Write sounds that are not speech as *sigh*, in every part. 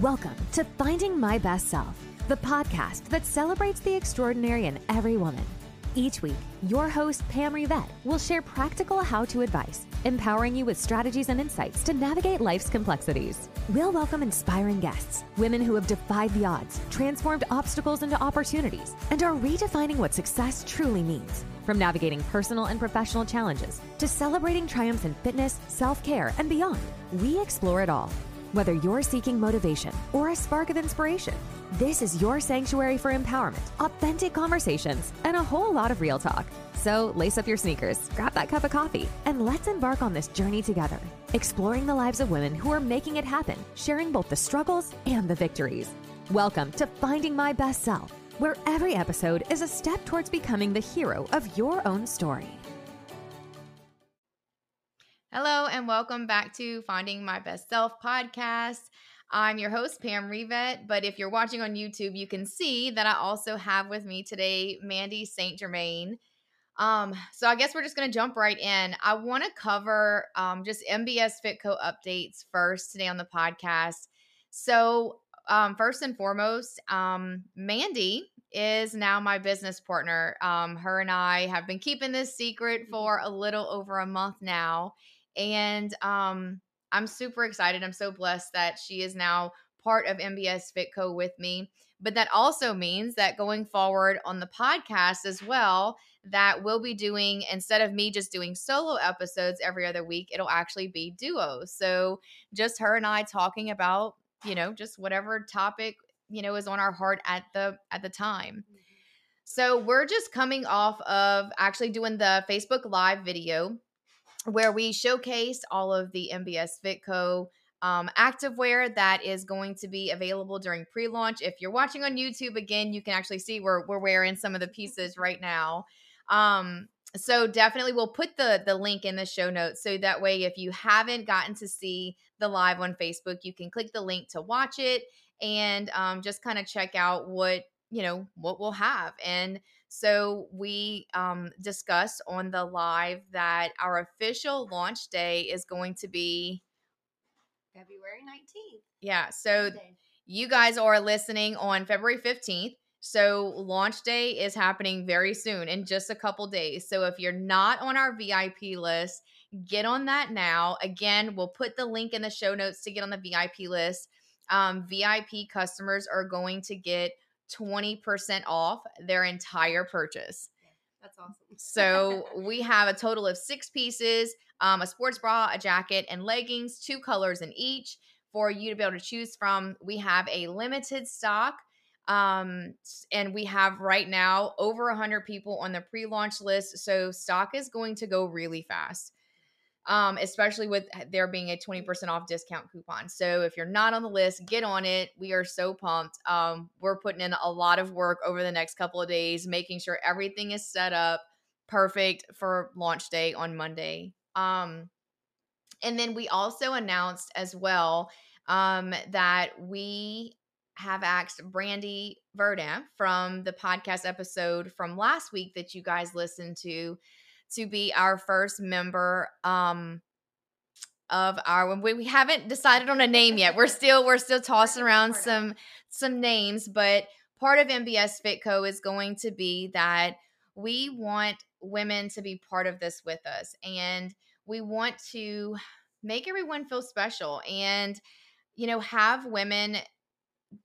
Welcome to Finding My Best Self, the podcast that celebrates the extraordinary in every woman. Each week, your host, Pam Rivette, will share practical how to advice, empowering you with strategies and insights to navigate life's complexities. We'll welcome inspiring guests, women who have defied the odds, transformed obstacles into opportunities, and are redefining what success truly means. From navigating personal and professional challenges to celebrating triumphs in fitness, self care, and beyond, we explore it all. Whether you're seeking motivation or a spark of inspiration, this is your sanctuary for empowerment, authentic conversations, and a whole lot of real talk. So lace up your sneakers, grab that cup of coffee, and let's embark on this journey together, exploring the lives of women who are making it happen, sharing both the struggles and the victories. Welcome to Finding My Best Self, where every episode is a step towards becoming the hero of your own story. Hello, and welcome back to Finding My Best Self podcast. I'm your host, Pam Rivette. But if you're watching on YouTube, you can see that I also have with me today Mandy St. Germain. Um, so I guess we're just going to jump right in. I want to cover um, just MBS Fitco updates first today on the podcast. So, um, first and foremost, um, Mandy is now my business partner. Um, her and I have been keeping this secret for a little over a month now and um, I'm super excited. I'm so blessed that she is now part of MBS Fitco with me. But that also means that going forward on the podcast as well, that we'll be doing instead of me just doing solo episodes every other week, it'll actually be duos. So just her and I talking about, you know, just whatever topic, you know, is on our heart at the at the time. Mm-hmm. So we're just coming off of actually doing the Facebook Live video where we showcase all of the MBS Fitco um, activewear that is going to be available during pre-launch. If you're watching on YouTube, again, you can actually see we're we're wearing some of the pieces right now. Um, so definitely, we'll put the the link in the show notes so that way, if you haven't gotten to see the live on Facebook, you can click the link to watch it and um, just kind of check out what you know what we'll have and so we um, discussed on the live that our official launch day is going to be February 19th. Yeah. So you guys are listening on February 15th. So launch day is happening very soon in just a couple days. So if you're not on our VIP list, get on that now. Again, we'll put the link in the show notes to get on the VIP list. Um, VIP customers are going to get 20% off their entire purchase. That's awesome. so *laughs* we have a total of six pieces um, a sports bra, a jacket, and leggings, two colors in each for you to be able to choose from. We have a limited stock. Um, and we have right now over 100 people on the pre launch list. So stock is going to go really fast um, especially with there being a 20% off discount coupon. So if you're not on the list, get on it. We are so pumped. Um, we're putting in a lot of work over the next couple of days, making sure everything is set up perfect for launch day on Monday. Um, and then we also announced as well um, that we have asked Brandy Verdamp from the podcast episode from last week that you guys listened to to be our first member um of our we, we haven't decided on a name yet. We're still we're still tossing *laughs* around some some names, but part of MBS Fitco is going to be that we want women to be part of this with us and we want to make everyone feel special and you know have women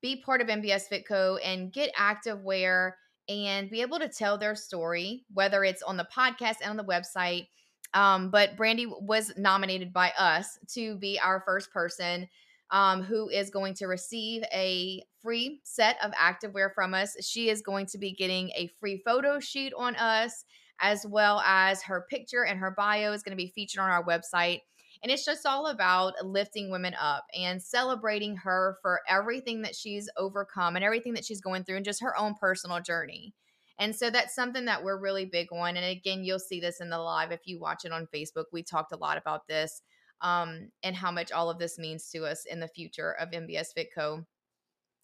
be part of MBS Fitco and get active wear and be able to tell their story, whether it's on the podcast and on the website. Um, but Brandy was nominated by us to be our first person um, who is going to receive a free set of activewear from us. She is going to be getting a free photo shoot on us, as well as her picture and her bio is going to be featured on our website. And it's just all about lifting women up and celebrating her for everything that she's overcome and everything that she's going through and just her own personal journey. And so that's something that we're really big on. And again, you'll see this in the live if you watch it on Facebook. We talked a lot about this um, and how much all of this means to us in the future of MBS Fitco.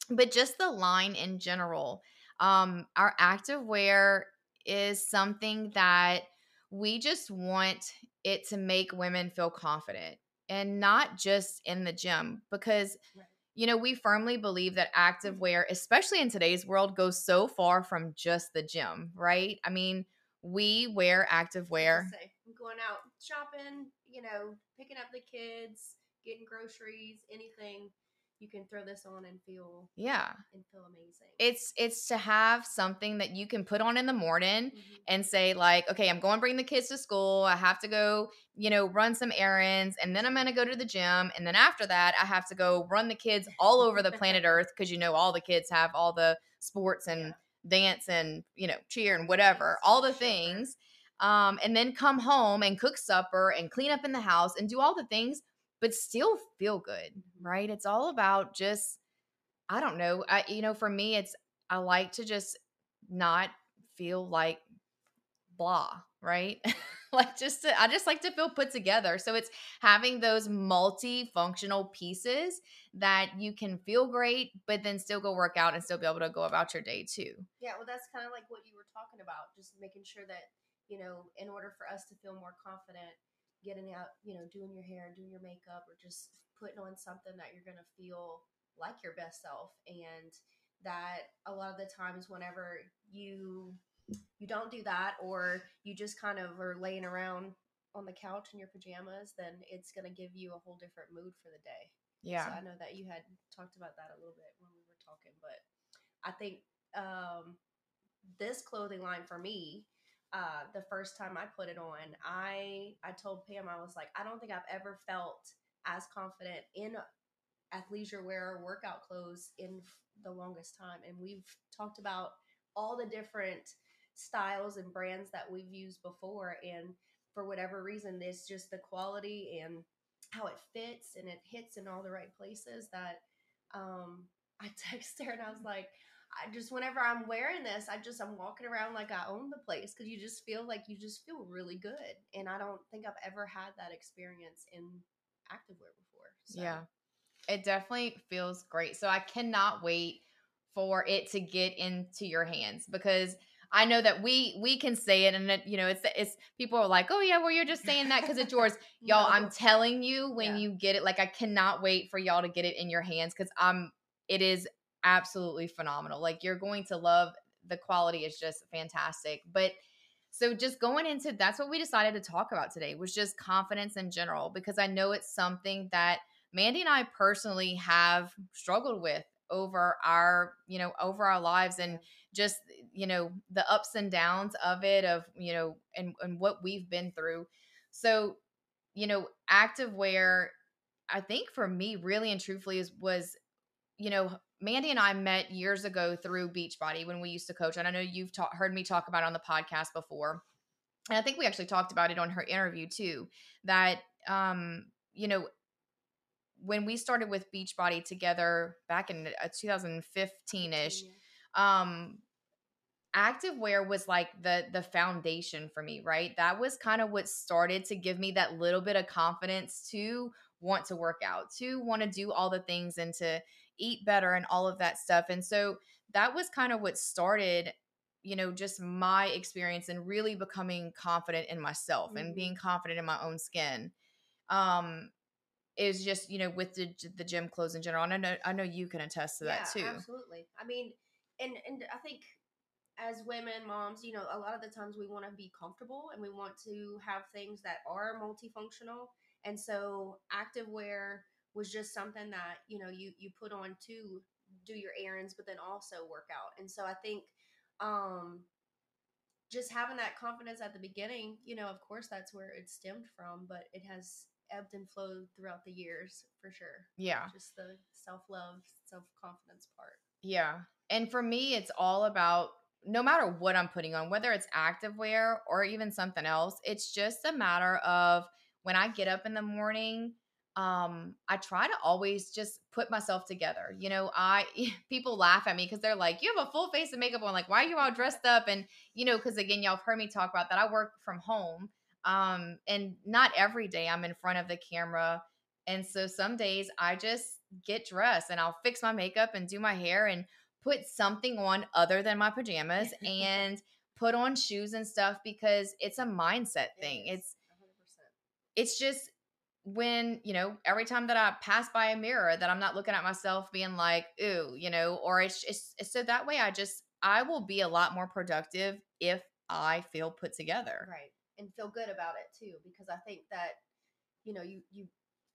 But just the line in general, um, our active wear is something that we just want it to make women feel confident and not just in the gym because right. you know, we firmly believe that active mm-hmm. wear, especially in today's world, goes so far from just the gym, right? I mean, we wear active wear. I'm going out shopping, you know, picking up the kids, getting groceries, anything. You can throw this on and feel Yeah. and feel amazing. It's it's to have something that you can put on in the morning Mhm. and say like, okay, I'm going to bring the kids to school. I have to go, you know, run some errands and then I'm going to go to the gym and then after that I have to go run the kids all over the planet *laughs* Earth because you know all the kids have all the sports and Yeah. dance and, you know, cheer and whatever, all the things. Um and then come home and cook supper and clean up in the house and do all the things but still feel good, right? It's all about just I don't know. I you know, for me it's I like to just not feel like blah, right? *laughs* like just to, I just like to feel put together. So it's having those multifunctional pieces that you can feel great, but then still go work out and still be able to go about your day too. Yeah, well, that's kind of like what you were talking about, just making sure that, you know, in order for us to feel more confident, getting out, you know, doing your hair, and doing your makeup, or just putting on something that you're going to feel like your best self. And that a lot of the times, whenever you you don't do that, or you just kind of are laying around on the couch in your pajamas, then it's going to give you a whole different mood for the day. Yeah. So I know that you had talked about that a little bit when we were talking, but I think um, this clothing line for me, uh, the first time I put it on, I I told Pam I was like, I don't think I've ever felt as confident in athleisure wear or workout clothes in the longest time. And we've talked about all the different styles and brands that we've used before, and for whatever reason, it's just the quality and how it fits and it hits in all the right places that um I *laughs* texted her and I was like I just whenever I'm wearing this I just I'm walking around like I own the place cuz you just feel like you just feel really good and I don't think I've ever had that experience in activewear before. So Yeah. It definitely feels great. So I cannot wait for it to get into your hands because I know that we we can say it and that you know it's it's people are like, "Oh yeah, well you're just saying that cuz it's yours." *laughs* Y'all, I'm telling you when Yeah. you get it like I cannot wait for y'all to get it in your hands cuz I'm it is absolutely phenomenal. Like you're going to love the quality is just fantastic. But so just going into that's what we decided to talk about today was just confidence in general because I know it's something that Mandy and I personally have struggled with over our, you know, over our lives and just, you know, the ups and downs of it of, you know, and and what we've been through. So, you know, active wear I think for me really and truthfully is was you know, Mandy and I met years ago through Beachbody when we used to coach. And I know you've ta- heard me talk about it on the podcast before. And I think we actually talked about it on her interview too. That, um, you know, when we started with Beachbody together back in uh, 2015 ish, um, activewear was like the the foundation for me right that was kind of what started to give me that little bit of confidence to want to work out to want to do all the things and to eat better and all of that stuff and so that was kind of what started you know just my experience and really becoming confident in myself and Mhm. being confident in my own skin um is just you know with the the gym clothes in general and i know i know you can attest to that too Absolutely. I mean, and and I think as women, moms, you know, a lot of the times we want to be comfortable and we want to have things that are multifunctional. And so activewear was just something that, you know, you you put on to do your errands but then also work out. And so I think um just having that confidence at the beginning, you know, of course that's where it stemmed from, but it has ebbed and flowed throughout the years for sure. yeah Just the self love, self confidence part. Yeah. And for me, it's all about no matter what I'm putting on, whether it's activewear or even something else, it's just a matter of when I get up in the morning, um, I try to always just put myself together. You know, I *laughs* people laugh at me because they're like, "You have a full face of makeup on. Like, why are you all dressed up?" And you know, because again, y'all have heard me talk about that. I work from home, um, and not every day I'm in front of the camera. And so some days I just get dressed and I'll fix my makeup and do my hair and put something on other than my pajamas *laughs* and put on shoes and stuff because it's a mindset thing. It is, It's just when you know every time that i pass by a mirror that i'm not looking at myself being like ooh you know or it's, it's, it's so that way i just i will be a lot more productive if i feel put together. Right and feel good about it too because i think that you know you you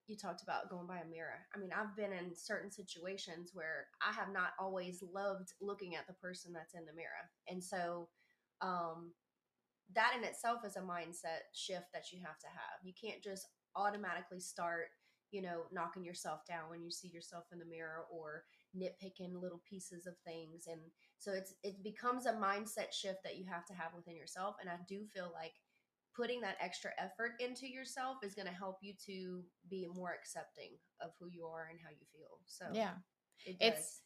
you talked about going by a mirror. I mean i've been in certain situations where i have not always loved looking at the person that's in the mirror and so um that in itself is a mindset shift that you have to have. You can't just automatically start you know knocking yourself down when you see yourself in the mirror or nitpicking little pieces of things and so it's it becomes a mindset shift that you have to have within yourself and i do feel like putting that extra effort into yourself is going to help you to be more accepting of who you are and how you feel so yeah. it it's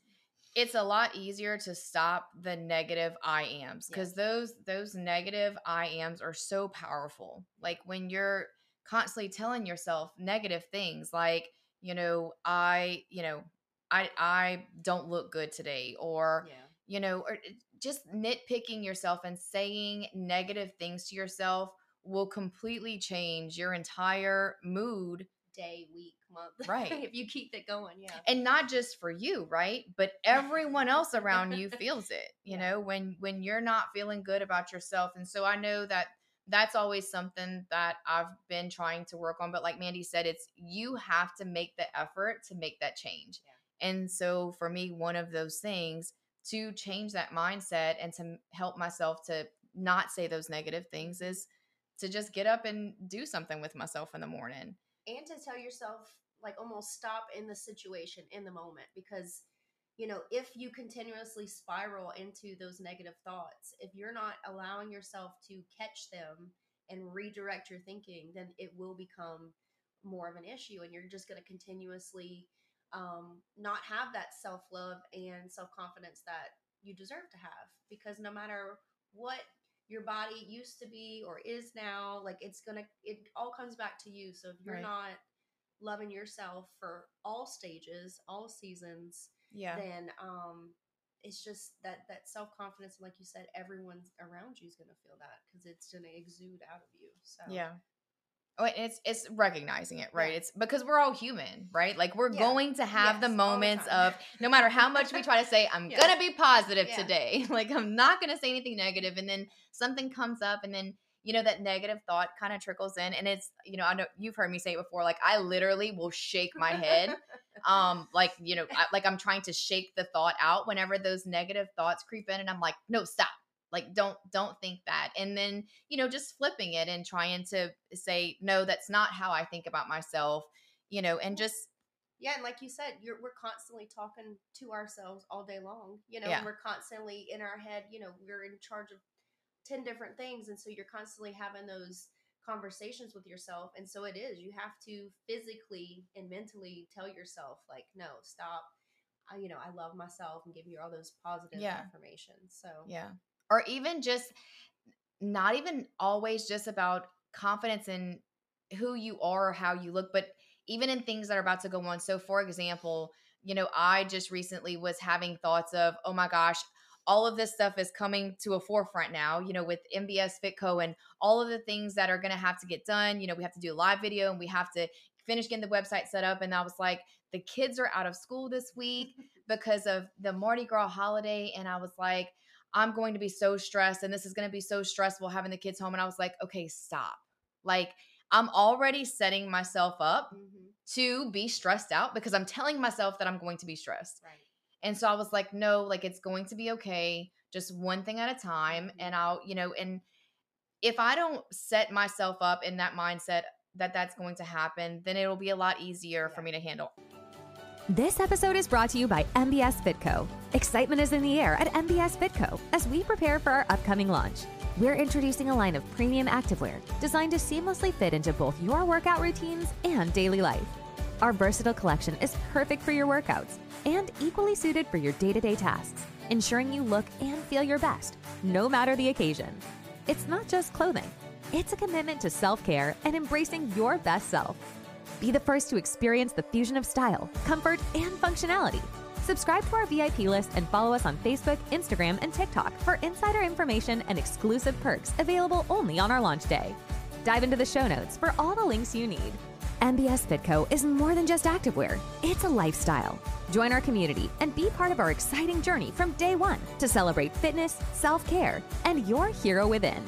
it's a lot easier to stop the negative i ams because those those negative i ams are so powerful like when you're constantly telling yourself negative things like, you know, I, you know, I I don't look good today or yeah. you know, or eh, just nitpicking yourself and saying negative things to yourself will completely change your entire mood day, week, month. *laughs* Right. if you keep it going, yeah. And not just for you, right? But everyone else around you *laughs* feels it, you yeah. know, when when you're not feeling good about yourself. And so I know that that's always something that I've been trying to work on. But like Mandy said, it's you have to make the effort to make that change. Yeah. And so for me, one of those things to change that mindset and to help myself to not say those negative things is to just get up and do something with myself in the morning. And to tell yourself, like, almost stop in the situation in the moment because you know, if you continuously spiral into those negative thoughts, if you're not allowing yourself to catch them and redirect your thinking, then it will become more of an issue and you're just going to continuously um, not have that self love and self confidence that you deserve to have. Because no matter what your body used to be or is now, like it's going to, it all comes back to you. So if you're right. not loving yourself for all stages, all seasons, yeah then um it's just that that self-confidence like you said everyone around you is going to feel that because it's going to exude out of you so yeah Oh, it's it's recognizing it, right? Yeah. It's because we're all human, right? Like we're yeah. going to have yes, the moments the of no matter how much we try to say, I'm *laughs* yeah. gonna be positive today. *laughs* Like I'm not gonna say anything negative, and then something comes up, and then you know that negative thought kind of trickles in, and it's you know I know you've heard me say it before. Like I literally will shake my head *laughs* um like you know I, like i'm trying to shake the thought out whenever those negative thoughts creep in and i'm like no stop like don't don't think that and then you know just flipping it and trying to say no that's not how i think about myself you know and just yeah and like you said you're we're constantly talking to ourselves all day long you know yeah. we're constantly in our head you know we're in charge of 10 different things and so you're constantly having those conversations with yourself and so it is you have to physically and mentally tell yourself like no stop. I, you know i love myself and give you all those positive yeah. affirmations so. Yeah. Or even just not even always just about confidence in who you are or how you look but even in things that are about to go on. So for example you know i just recently was having thoughts of oh my gosh all of this stuff is coming to a forefront now, you know, with MBS Fitco and all of the things that are going to have to get done. You know, we have to do a live video and we have to finish getting the website set up. And I was like, the kids are out of school this week *laughs* because of the Mardi Gras holiday. And I was like, I'm going to be so stressed and this is going to be so stressful having the kids home. And I was like, okay, stop. Like, I'm already setting myself up mm-hmm. to be stressed out because I'm telling myself that I'm going to be stressed. Right. And so I was like, no, like it's going to be okay, just one thing at a time. Mm-hmm. And I'll, you know, and if I don't set myself up in that mindset that that's going to happen, then it'll be a lot easier yeah. for me to handle. This episode is brought to you by MBS Fitco. Excitement is in the air at MBS Fitco as we prepare for our upcoming launch. We're introducing a line of premium activewear designed to seamlessly fit into both your workout routines and daily life. Our versatile collection is perfect for your workouts and equally suited for your day to day tasks, ensuring you look and feel your best, no matter the occasion. It's not just clothing, it's a commitment to self care and embracing your best self. Be the first to experience the fusion of style, comfort, and functionality. Subscribe to our VIP list and follow us on Facebook, Instagram, and TikTok for insider information and exclusive perks available only on our launch day. Dive into the show notes for all the links you need. MBS Fitco is more than just activewear, it's a lifestyle. Join our community and be part of our exciting journey from day one to celebrate fitness, self care, and your hero within.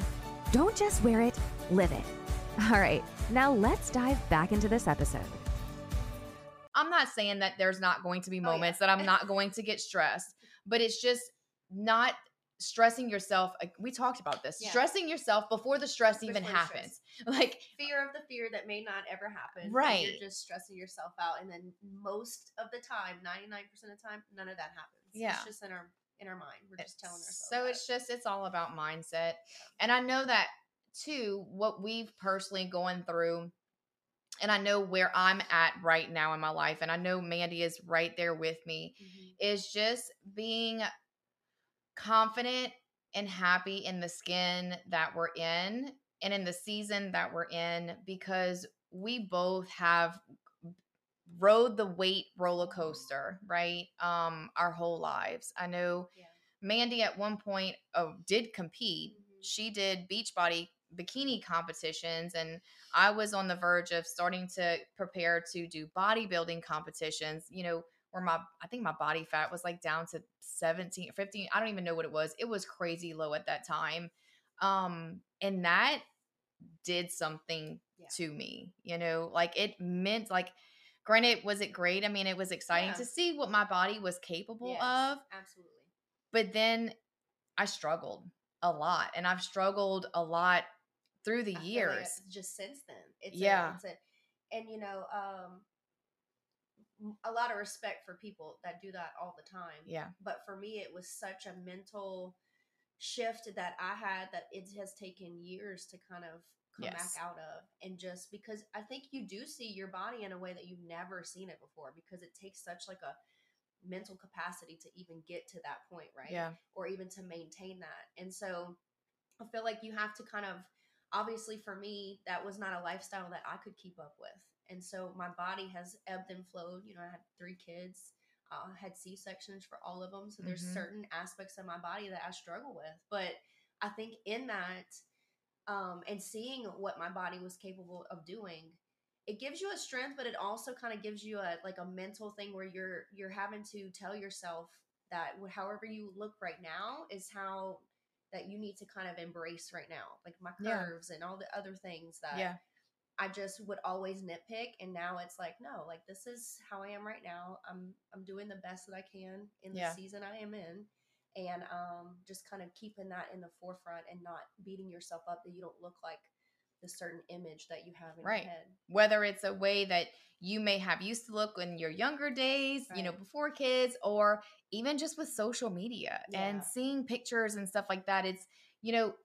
Don't just wear it, live it. *laughs* All right, now let's dive back into this episode. I'm not saying that there's not going to be Oh, yeah. moments that I'm *laughs* not going to get stressed, but it's just not stressing yourself. like, We talked about this. Yeah. Stressing yourself before the stress even the happens. *laughs* Like, fear of the fear that may not ever happen. Right. You're just stressing yourself out. And then most of the time, 99% of the time, none of that happens. Yeah. It's just in our in our mind. We're just telling ourselves. so that. it's just it's all about mindset. And I know that too, what we've personally going through, and I know where I'm at right now in my life, and I know Mandy is right there with me. Mhm. is just being confident and happy in the skin that we're in and in the season that we're in because we both have rode the weight roller coaster right um our whole lives i know Yeah. mandy at one point uh, did compete Mhm. she did beach body bikini competitions and i was on the verge of starting to prepare to do bodybuilding competitions you know where my i think my body fat was like down to 17 15 i don't even know what it was it was crazy low at that time um and that did something Yeah. to me you know like it meant like granted was it great i mean it was exciting Yeah. to see what my body was capable Yes, of Absolutely. but then I struggled a lot, and I've struggled a lot through the I feel like years. just since then. It's Yeah. A, it's a, and you know, um, a lot of respect for people that do that all the time. Yeah, But for me, it was such a mental shift that I had that it has taken years to kind of come Yes. back out of. And just because I think you do see your body in a way that you've never seen it before because it takes such like a mental capacity to even get to that point, right? yeah, or even to maintain that. And so I feel like you have to kind of obviously for me that was not a lifestyle that I could keep up with. And so my body has ebbed and flowed. You know, I had three kids. uh, had C sections for all of them, so there's Mhm. certain aspects of my body that I struggle with. But I think in that, um, and seeing what my body was capable of doing, it gives you a strength, but it also kind of gives you a like a mental thing where you're you're having to tell yourself that however you look right now is how that you need to kind of embrace right now, like my Yeah. curves and all the other things that yeah, I just would always nitpick and now it's like no, like this is how I am right now. I'm I'm doing the best that I can in the Yeah. season I am in and um just kind of keeping that in the forefront and not beating yourself up that you don't look like the certain image that you have in Right. your head. whether it's a way that you may have used to look in your younger days, you know, before kids, or even just with social media Yeah. and seeing pictures and stuff like that. It's, you know,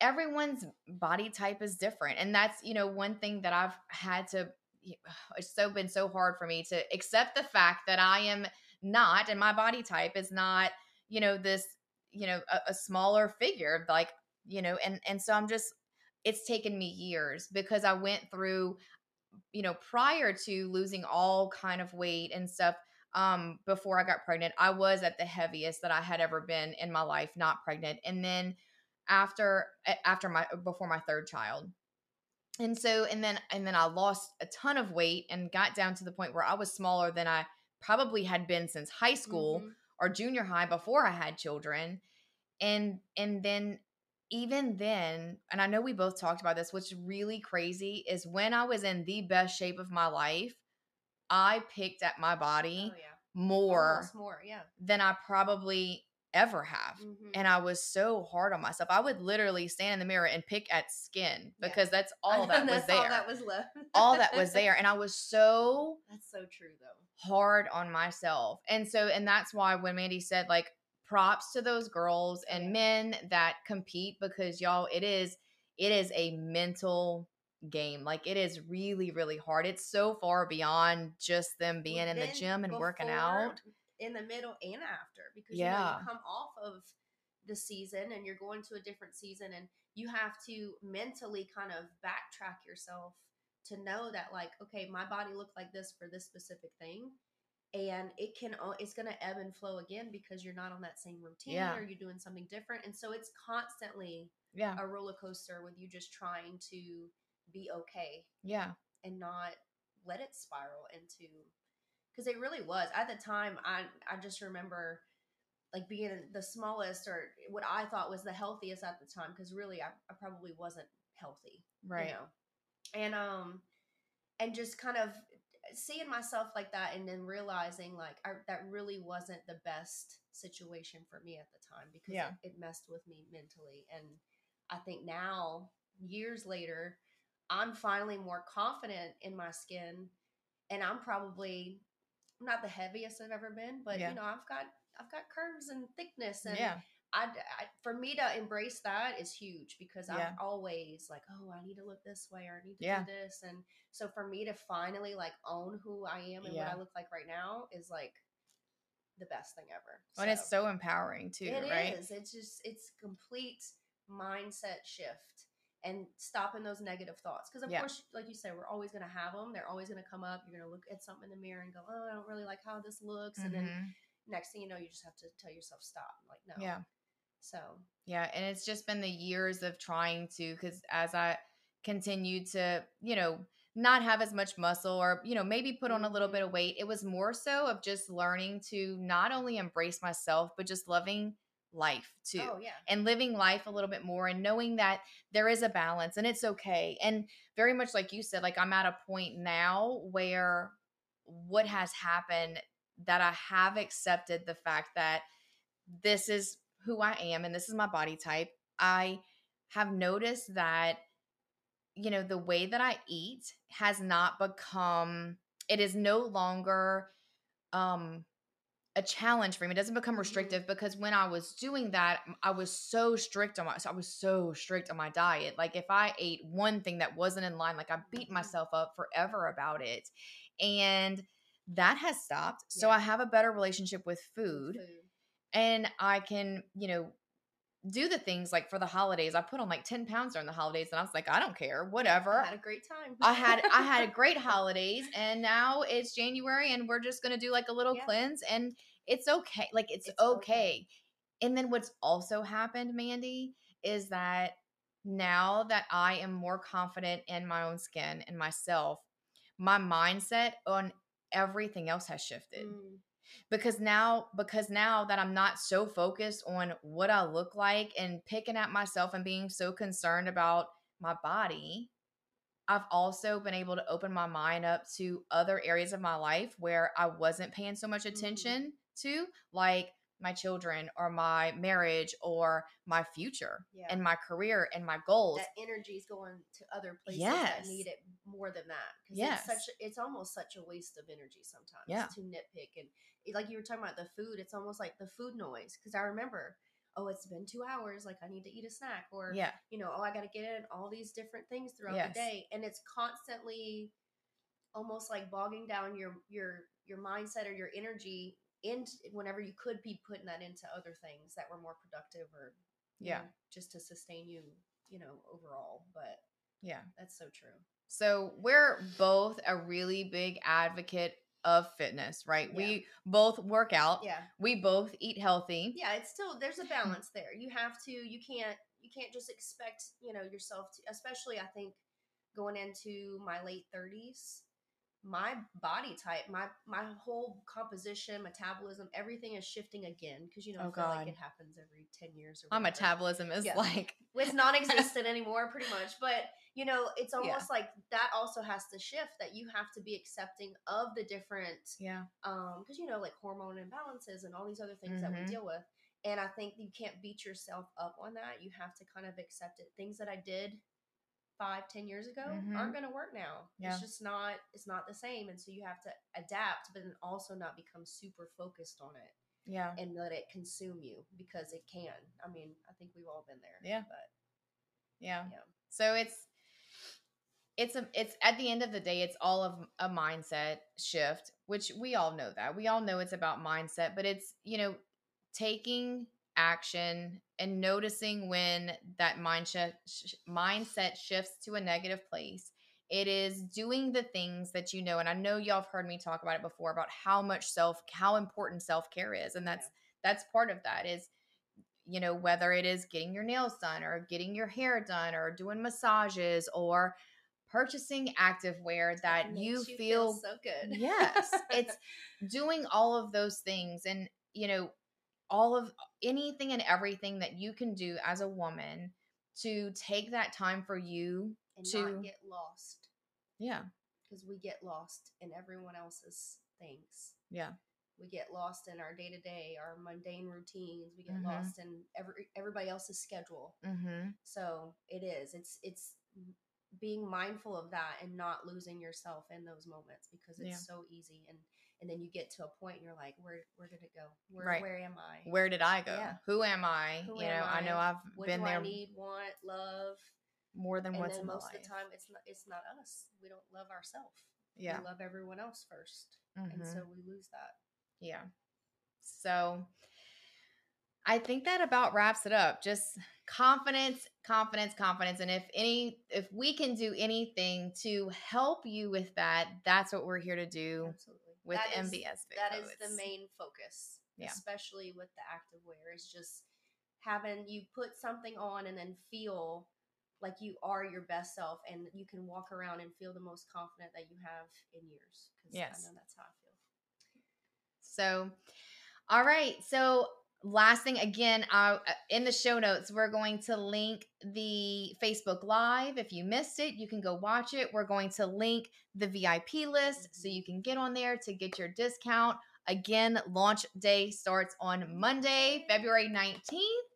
everyone's body type is different. And that's, you know, one thing that I've had to, *sighs* it's so been so hard for me to accept the fact that I am not, and my body type is not, you know, this, you know, a, a smaller figure, like, you know, and, and so I'm just, it's taken me years because I went through you know prior to losing all kind of weight and stuff um before I got pregnant I was at the heaviest that I had ever been in my life not pregnant and then after after my before my third child and so and then and then I lost a ton of weight and got down to the point where I was smaller than I probably had been since high school Mhm. or junior high before I had children. And and then even then, and I know we both talked about this, what's really crazy is when I was in the best shape of my life, I picked at my body Oh yeah. more Almost more, yeah. than I probably ever have. Mhm. And I was so hard on myself. I would literally stand in the mirror and pick at skin Yeah. because that's *laughs* all that was there. All that was left. all that was there. And I was *laughs* so That's so true though. hard on myself. And so, and that's why when Mandy said, like, props to those girls and men that compete because y'all, it is, it is a mental game. Like, it is really, really hard. It's so far beyond just them being in the gym and working out. in the middle and after because you know Yeah. you come off of the season and you're going to a different season and you have to mentally kind of backtrack yourself to know that like okay my body looked like this for this specific thing and it can it's going to ebb and flow again because you're not on that same routine Yeah. or you're doing something different and so it's constantly Yeah. a roller coaster with you just trying to be okay Yeah. and not let it spiral into because it really was at the time i i just remember like being the smallest or what i thought was the healthiest at the time because really I, I probably wasn't healthy Right. you know and um and just kind of seeing myself like that and then realizing like I, that really wasn't the best situation for me at the time because Yeah. it, it messed with me mentally and i think now years later i'm finally more confident in my skin and i'm probably I'm not the heaviest i've ever been but Yeah. you know i've got i've got curves and thickness and yeah. I, I- for me to embrace that is huge because Yeah. I'm always like, oh, I need to look this way or I need to Yeah. do this, and so for me to finally like own who I am and Yeah. what I look like right now is like the best thing ever. And it's so empowering too, It right? is. It's just it's complete mindset shift and stopping those negative thoughts because of course, like you said, we're always gonna have them. They're always gonna come up. You're gonna look at something in the mirror and go, oh, I don't really like how this looks, and then Mhm. next thing you know, you just have to tell yourself stop. Like no, Yeah. So Yeah, and it's just been the years of trying to cuz as I continued to, you know, not have as much muscle or, you know, maybe put on a little mm-hmm. bit of weight, it was more so of just learning to not only embrace myself, but just loving life too. oh yeah. and living life a little bit more and knowing that there is a balance and it's okay. And very much like you said, like I'm at a point now where what has happened that I have accepted the fact that this is who I am and this is my body type. I have noticed that you know the way that I eat has not become it is no longer um a challenge for me. It doesn't become Mhm. restrictive because when I was doing that, I was so strict on my so I was so strict on my diet. Like if I ate one thing that wasn't in line, like I beat Mhm. myself up forever about it. And that has stopped. So I have a better relationship with food Food. And I can, you know, do the things like for the holidays. I put on like 10 pounds during the holidays and I was like, I don't care, whatever. I had a great time. I had I had a *laughs* great holidays and now it's January and we're just gonna do like a little Yeah. cleanse and it's okay. Like it's, It's okay. okay. And then what's also happened, Mandy, is that now that I am more confident in my own skin and myself, my mindset on everything else has shifted Mm, because now because now that I'm not so focused on what I look like and picking at myself and being so concerned about my body, I've also been able to open my mind up to other areas of my life where I wasn't paying so much Mhm. attention to, like my children or my marriage or my future yeah. and my career and my goals. that energy is going to other places Yes. that need it more than that. 'Cause Yes. it's such it's almost such a waste of energy sometimes Yeah. to nitpick and like you were talking about the food. It's almost like the food noise because I remember. Oh, it's been two hours. Like I need to eat a snack, or yeah. you know, oh, I got to get in all these different things throughout Yes. the day, and it's constantly almost like bogging down your your your mindset or your energy into whenever you could be putting that into other things that were more productive or Yeah. know, just to sustain you, you know, overall. But Yeah. that's so true. So we're both a really big advocate of fitness, right? Yeah. We both work out. Yeah, We both eat healthy. yeah. It's still there's a *laughs* balance there. You have to. You can't. You can't just expect you know yourself to. Especially, I think going into my late thirties, my body type, my my whole composition, metabolism, everything is shifting again because you know I Oh, feel like it happens every ten years or My metabolism is Yeah. like it's *laughs* non-existent anymore pretty much but you know it's almost like that also has to shift that you have to be accepting of the different yeah. um because you know like hormone imbalances and all these other things that we Mhm. deal with and i think you can't beat yourself up on that you have to kind of accept it things that i did five ten years ago Mhm. aren't going to work now Yeah. it's just not it's not the same and so you have to adapt but then also not become super focused on it Yeah. and let it consume you because it can i mean i think we've all been there Yeah. but Yeah. Yeah. So it's it's a it's at the end of the day it's all of a mindset shift, which we all know that. We all know it's about mindset, but it's, you know, taking action and noticing when that mindset sh- mindset shifts to a negative place. It is doing the things that you know and I know y'all have heard me talk about it before about how much self how important self-care is and that's that's part of that is you know whether it is getting your nails done or getting your hair done or doing massages or purchasing activewear that Makes you, feel feel so good. yes *laughs* it's doing all of those things and you know all of anything and everything that you can do as a woman to take that time for you and to- not get lost yeah because we get lost in everyone else's things. yeah We get lost in our day to day, our mundane routines. We get Mhm. lost in every everybody else's schedule. mm-hmm So it is. It's it's being mindful of that and not losing yourself in those moments because it's Yeah. so easy and and then you get to a point and you're like, where where did it go? Where Right. where am I? where did i go Yeah. who am i Who you am know i know I? i've what been there I need, want, love? more than and once then in most of the time it's not it's not us. We don't love ourselves. yeah We love everyone else 1st And Mhm. so we lose that. Yeah. So I think that about wraps it up. Just confidence, confidence, confidence. And if any if we can do anything to help you with that, that's what we're here to do Absolutely. With That is- that is the main focus Yeah. especially with the active wear is just having you put something on and then feel like you are your best self and you can walk around and feel the most confident that you have in years because Yes. i know that's how i feel So, all right. So, last thing again, uh, in the show notes, we're going to link the Facebook Live. If you missed it, you can go watch it. We're going to link the VIP list so you can get on there to get your discount. Again, launch day starts on Monday, February 19th.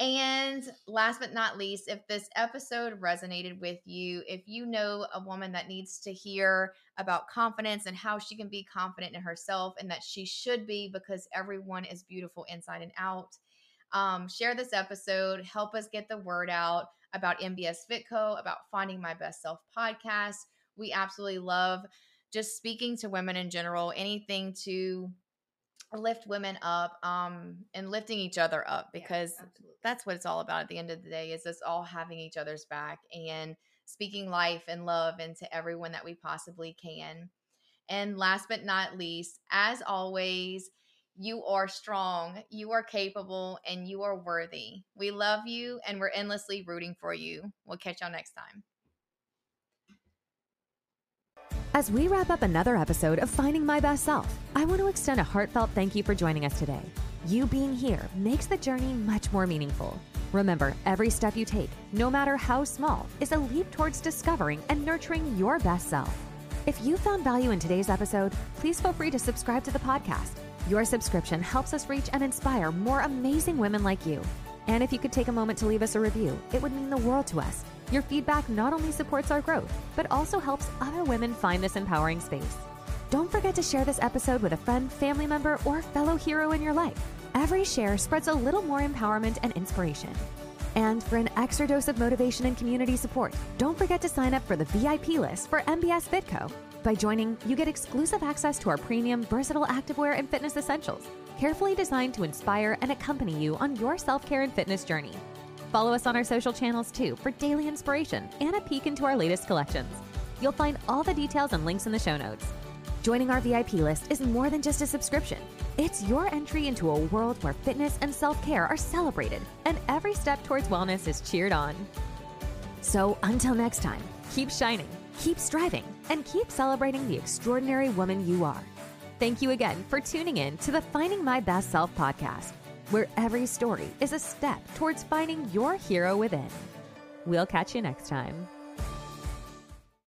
And last but not least, if this episode resonated with you, if you know a woman that needs to hear about confidence and how she can be confident in herself and that she should be because everyone is beautiful inside and out, um, share this episode. Help us get the word out about MBS Fitco, about Finding My Best Self podcast. We absolutely love just speaking to women in general, anything to lift women up um, and lifting each other up because absolutely. that's what it's all about at the end of the day is us all having each other's back and speaking life and love into everyone that we possibly can. And last but not least as always you are strong you are capable and you are worthy. We love you and we're endlessly rooting for you. We'll catch y'all next time As we wrap up another episode of Finding My Best Self, I want to extend a heartfelt thank you for joining us today. You being here makes the journey much more meaningful. Remember, every step you take, no matter how small, is a leap towards discovering and nurturing your best self. If you found value in today's episode, please feel free to subscribe to the podcast. Your subscription helps us reach and inspire more amazing women like you. And if you could take a moment to leave us a review, it would mean the world to us. Your feedback not only supports our growth, but also helps other women find this empowering space. Don't forget to share this episode with a friend, family member, or fellow hero in your life. Every share spreads a little more empowerment and inspiration. And for an extra dose of motivation and community support, don't forget to sign up for the VIP list for MBS Fitco. By joining, you get exclusive access to our premium, versatile activewear and fitness essentials, carefully designed to inspire and accompany you on your self care and fitness journey. Follow us on our social channels too for daily inspiration and a peek into our latest collections. You'll find all the details and links in the show notes. Joining our VIP list is more than just a subscription. It's your entry into a world where fitness and self care are celebrated and every step towards wellness is cheered on. So until next time, keep shining, keep striving, and keep celebrating the extraordinary woman you are. Thank you again for tuning in to the Finding My Best Self podcast, where every story is a step towards finding your hero within. We'll catch you next time.